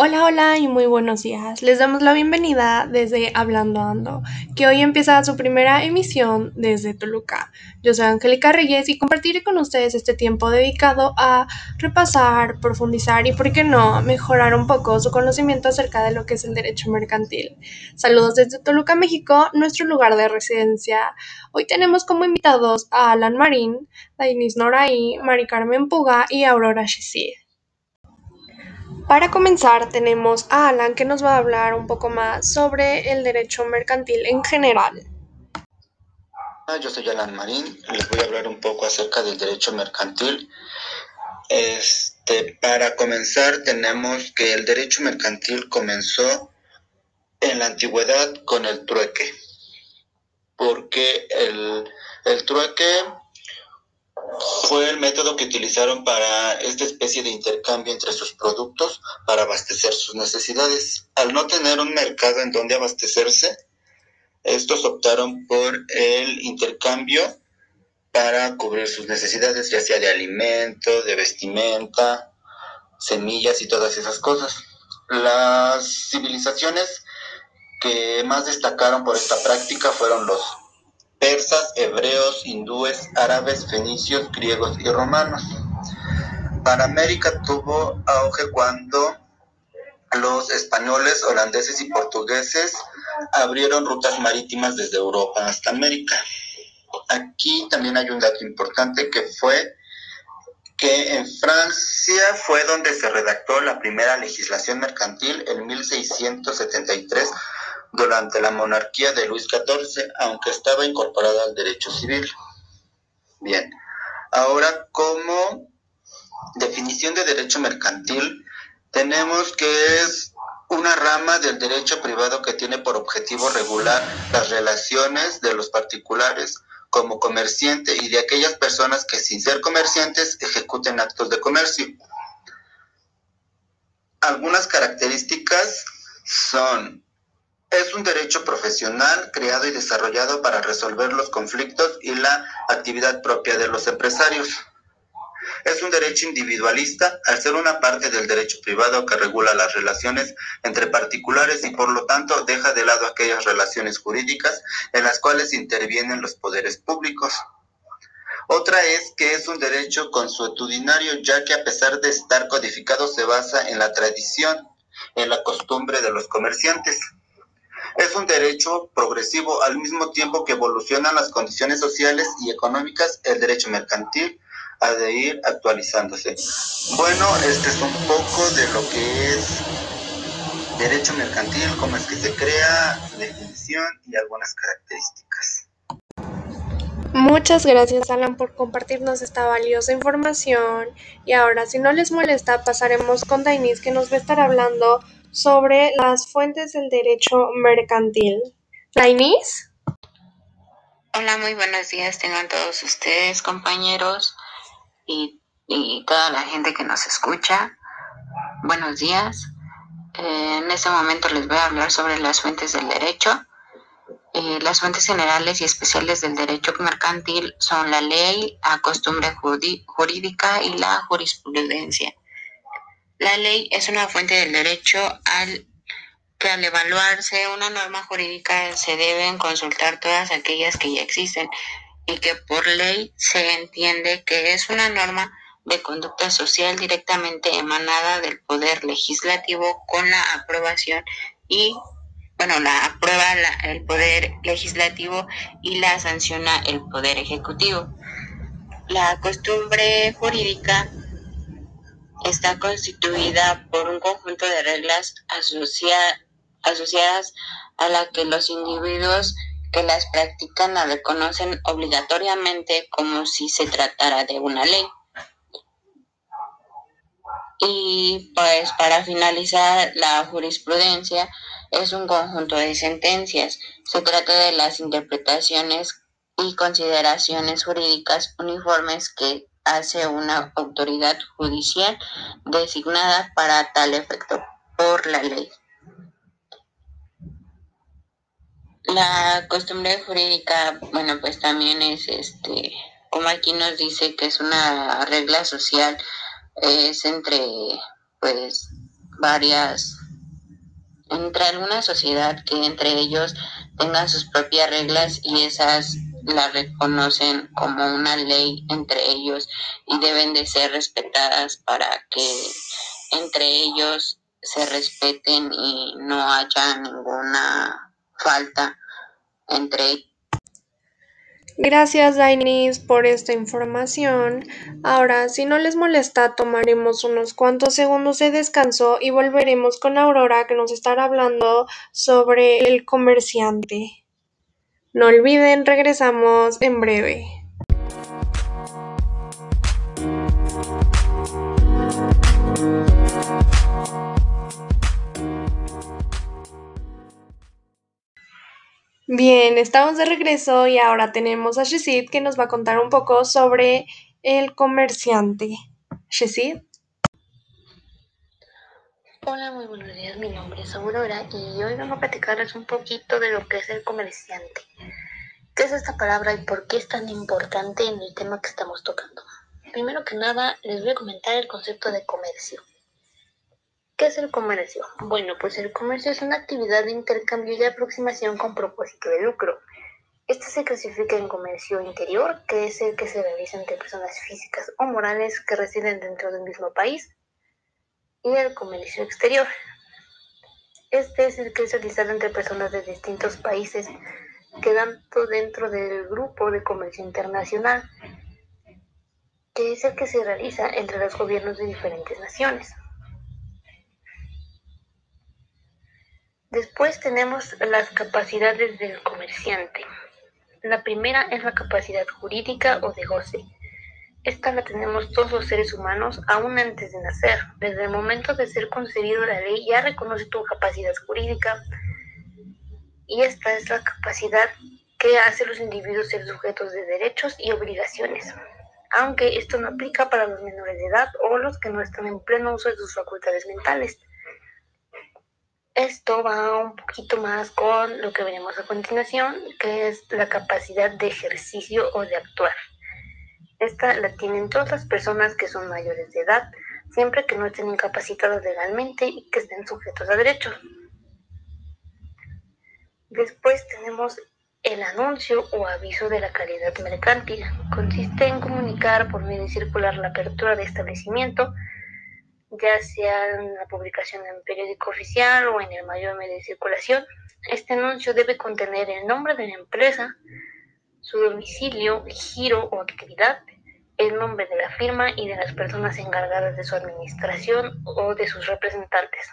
Hola, hola y muy buenos días. Les damos la bienvenida desde Hablando Ando, que hoy empieza su primera emisión desde Toluca. Yo soy Angélica Reyes y compartiré con ustedes este tiempo dedicado a repasar, profundizar y, por qué no, mejorar un poco su conocimiento acerca de lo que es el derecho mercantil. Saludos desde Toluca, México, nuestro lugar de residencia. Hoy tenemos como invitados a Alan Marín, Dainis Noraí, Mari Carmen Puga y Aurora Shesir. Para comenzar, tenemos a Alan que nos va a hablar un poco más sobre el derecho mercantil en general. Yo soy Alan Marín, les voy a hablar un poco acerca del derecho mercantil. Este, para comenzar, tenemos que el derecho mercantil comenzó en la antigüedad con el trueque, porque el, el trueque fue el método que utilizaron para esta especie de intercambio entre sus productos para abastecer sus necesidades. Al no tener un mercado en donde abastecerse, estos optaron por el intercambio para cubrir sus necesidades, ya sea de alimento, de vestimenta, semillas y todas esas cosas. Las civilizaciones que más destacaron por esta práctica fueron los persas, hebreos, hindúes, árabes, fenicios, griegos y romanos. Para América tuvo auge cuando los españoles, holandeses y portugueses abrieron rutas marítimas desde Europa hasta América. Aquí también hay un dato importante que fue que en Francia fue donde se redactó la primera legislación mercantil en 1673 durante la monarquía de Luis XIV, aunque estaba incorporada al derecho civil. Bien, ahora como definición de derecho mercantil, tenemos que es una rama del derecho privado que tiene por objetivo regular las relaciones de los particulares como comerciante y de aquellas personas que sin ser comerciantes ejecuten actos de comercio. Algunas características son es un derecho profesional creado y desarrollado para resolver los conflictos y la actividad propia de los empresarios. Es un derecho individualista al ser una parte del derecho privado que regula las relaciones entre particulares y por lo tanto deja de lado aquellas relaciones jurídicas en las cuales intervienen los poderes públicos. Otra es que es un derecho consuetudinario ya que a pesar de estar codificado se basa en la tradición, en la costumbre de los comerciantes. Es un derecho progresivo al mismo tiempo que evolucionan las condiciones sociales y económicas, el derecho mercantil ha de ir actualizándose. Bueno, este es un poco de lo que es derecho mercantil, cómo es que se crea, definición y algunas características. Muchas gracias Alan por compartirnos esta valiosa información y ahora si no les molesta pasaremos con Dainis que nos va a estar hablando sobre las fuentes del derecho mercantil. ¿Lainis? Hola, muy buenos días tengan todos ustedes, compañeros, y, toda la gente que nos escucha. Buenos días. Eh, en este momento les voy a hablar sobre las fuentes del derecho. Eh, las fuentes generales y especiales del derecho mercantil son la ley, la costumbre jurídica y la jurisprudencia. La ley es una fuente del derecho al que al evaluarse una norma jurídica se deben consultar todas aquellas que ya existen y que por ley se entiende que es una norma de conducta social directamente emanada del poder legislativo con la aprobación y bueno, la aprueba el poder legislativo y la sanciona el poder ejecutivo. La costumbre jurídica está constituida por un conjunto de reglas asociadas a la que los individuos que las practican la reconocen obligatoriamente como si se tratara de una ley. Y pues para finalizar, la jurisprudencia es un conjunto de sentencias. Se trata de las interpretaciones y consideraciones jurídicas uniformes que hace una autoridad judicial designada para tal efecto por la ley. La costumbre jurídica, bueno, pues también es este, como aquí nos dice que es una regla social, es entre, pues, varias, entre alguna sociedad que entre ellos tengan sus propias reglas y esas las reconocen como una ley entre ellos y deben de ser respetadas para que entre ellos se respeten y no haya ninguna falta entre ellos. Gracias, Dainis, por esta información. Ahora, si no les molesta, tomaremos unos cuantos segundos de descanso y volveremos con Aurora que nos estará hablando sobre el comerciante. No olviden, regresamos en breve. Bien, estamos de regreso y ahora tenemos a Shesid que nos va a contar un poco sobre el comerciante. Shesid. Hola, muy buenos días. Mi nombre es Aurora y hoy vengo a platicarles un poquito de lo que es el comerciante. ¿Qué es esta palabra y por qué es tan importante en el tema que estamos tocando? Primero que nada, les voy a comentar el concepto de comercio. ¿Qué es el comercio? Bueno, pues el comercio es una actividad de intercambio y aproximación con propósito de lucro. Este se clasifica en comercio interior, que es el que se realiza entre personas físicas o morales que residen dentro del mismo país, y el comercio exterior. Este es el que es realizado entre personas de distintos países, quedando dentro del grupo de comercio internacional, que es el que se realiza entre los gobiernos de diferentes naciones. Después tenemos las capacidades del comerciante. La primera es la capacidad jurídica o de goce. Esta la tenemos todos los seres humanos aún antes de nacer. Desde el momento de ser concebido la ley ya reconoce tu capacidad jurídica y esta es la capacidad que hace los individuos ser sujetos de derechos y obligaciones. Aunque esto no aplica para los menores de edad o los que no están en pleno uso de sus facultades mentales. Esto va un poquito más con lo que veremos a continuación, que es la capacidad de ejercicio o de actuar. Esta la tienen todas las personas que son mayores de edad, siempre que no estén incapacitados legalmente y que estén sujetos a derechos. Después tenemos el anuncio o aviso de la calidad mercantil. Consiste en comunicar por medio circular la apertura de establecimiento ya sea en la publicación en periódico oficial o en el mayor medio de circulación. Este anuncio debe contener el nombre de la empresa, su domicilio, giro o actividad, el nombre de la firma y de las personas encargadas de su administración o de sus representantes.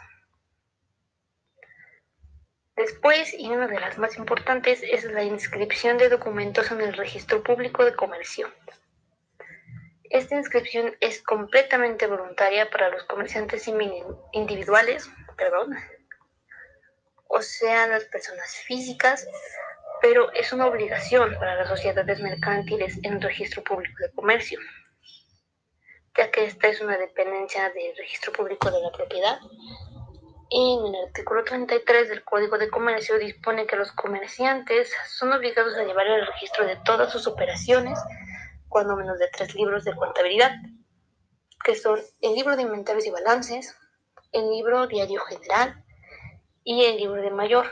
Después, y una de las más importantes, es la inscripción de documentos en el registro público de comercio. Esta inscripción es completamente voluntaria para los comerciantes individuales, perdón, o sea, las personas físicas, pero es una obligación para las sociedades mercantiles en registro público de comercio, ya que esta es una dependencia del registro público de la propiedad. En el artículo 33 del Código de Comercio dispone que los comerciantes son obligados a llevar el registro de todas sus operaciones, cuando menos de tres libros de contabilidad, que son el libro de inventarios y balances, el libro diario general y el libro de mayor.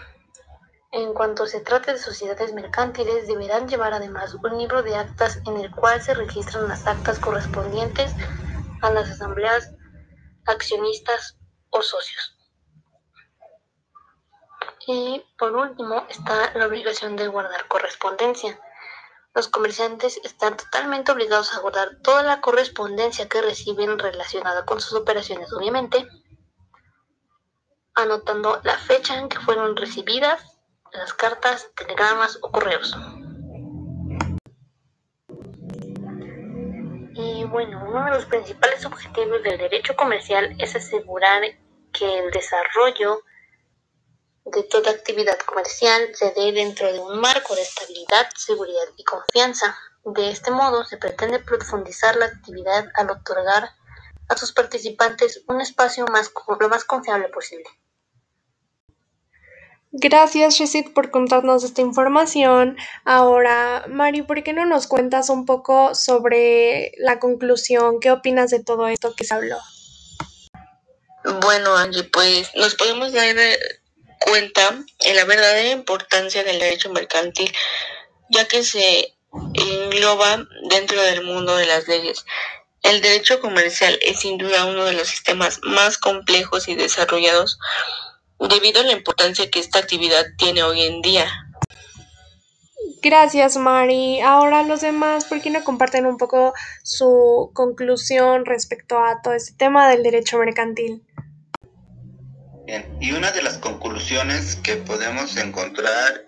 En cuanto se trate de sociedades mercantiles, deberán llevar además un libro de actas en el cual se registran las actas correspondientes a las asambleas accionistas o socios. Y por último está la obligación de guardar correspondencia los comerciantes están totalmente obligados a guardar toda la correspondencia que reciben relacionada con sus operaciones, obviamente, anotando la fecha en que fueron recibidas las cartas, telegramas o correos. Y bueno, uno de los principales objetivos del derecho comercial es asegurar que el desarrollo de toda actividad comercial se dé dentro de un marco de estabilidad, seguridad y confianza. De este modo, se pretende profundizar la actividad al otorgar a sus participantes un espacio más, lo más confiable posible. Gracias, Shesit, por contarnos esta información. Ahora, Mari, ¿por qué no nos cuentas un poco sobre la conclusión? ¿Qué opinas de todo esto que se habló? Bueno, Angie, pues nos podemos dar cuenta en la verdadera importancia del derecho mercantil, ya que se engloba dentro del mundo de las leyes. El derecho comercial es sin duda uno de los sistemas más complejos y desarrollados debido a la importancia que esta actividad tiene hoy en día. Gracias, Mari. Ahora los demás, ¿por qué no comparten un poco su conclusión respecto a todo este tema del derecho mercantil? Bien, y una de las conclusiones que podemos encontrar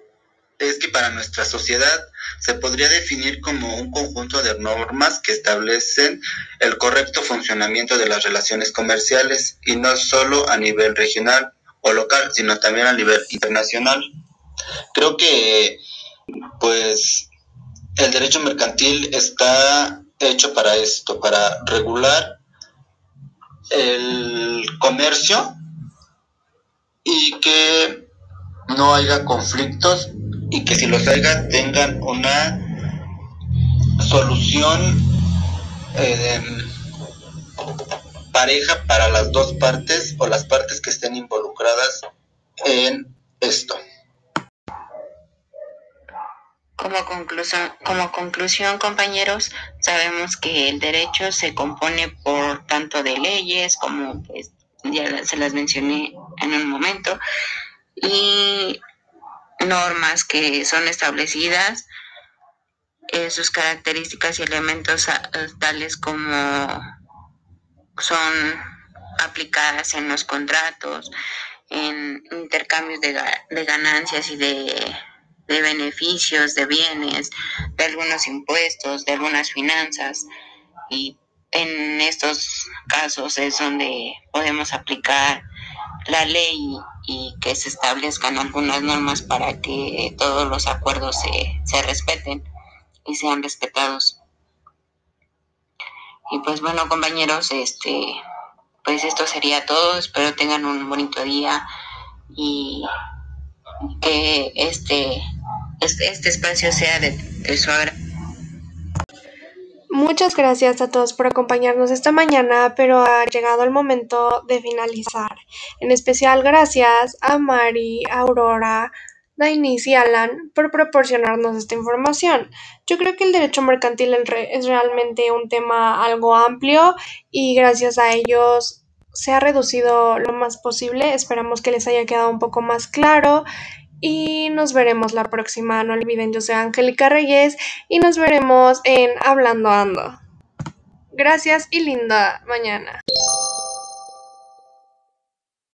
es que para nuestra sociedad se podría definir como un conjunto de normas que establecen el correcto funcionamiento de las relaciones comerciales y no solo a nivel regional o local, sino también a nivel internacional. Creo que pues el derecho mercantil está hecho para esto, para regular el comercio y que no haya conflictos y que si los haya tengan una solución eh, pareja para las dos partes o las partes que estén involucradas en esto. Como conclusión, como conclusión, compañeros, sabemos que el derecho se compone por tanto de leyes como pues, ya se las mencioné en un momento, y normas que son establecidas, eh, sus características y elementos ah, tales como son aplicadas en los contratos, en intercambios de, de ganancias y de, de beneficios, de bienes, de algunos impuestos, de algunas finanzas. Y en estos casos es donde podemos aplicar la ley y que se establezcan algunas normas para que todos los acuerdos se, se respeten y sean respetados. Y pues bueno, compañeros, este pues esto sería todo. Espero tengan un bonito día y que este, este, este espacio sea de, de su agrado. Muchas gracias a todos por acompañarnos esta mañana, pero ha llegado el momento de finalizar. En especial gracias a Mari, Aurora, Dainis y Alan por proporcionarnos esta información. Yo creo que el derecho mercantil es realmente un tema algo amplio y gracias a ellos se ha reducido lo más posible. Esperamos que les haya quedado un poco más claro y nos veremos la próxima. No olviden, yo soy Angélica Reyes y nos veremos en Hablando Ando. Gracias y linda mañana.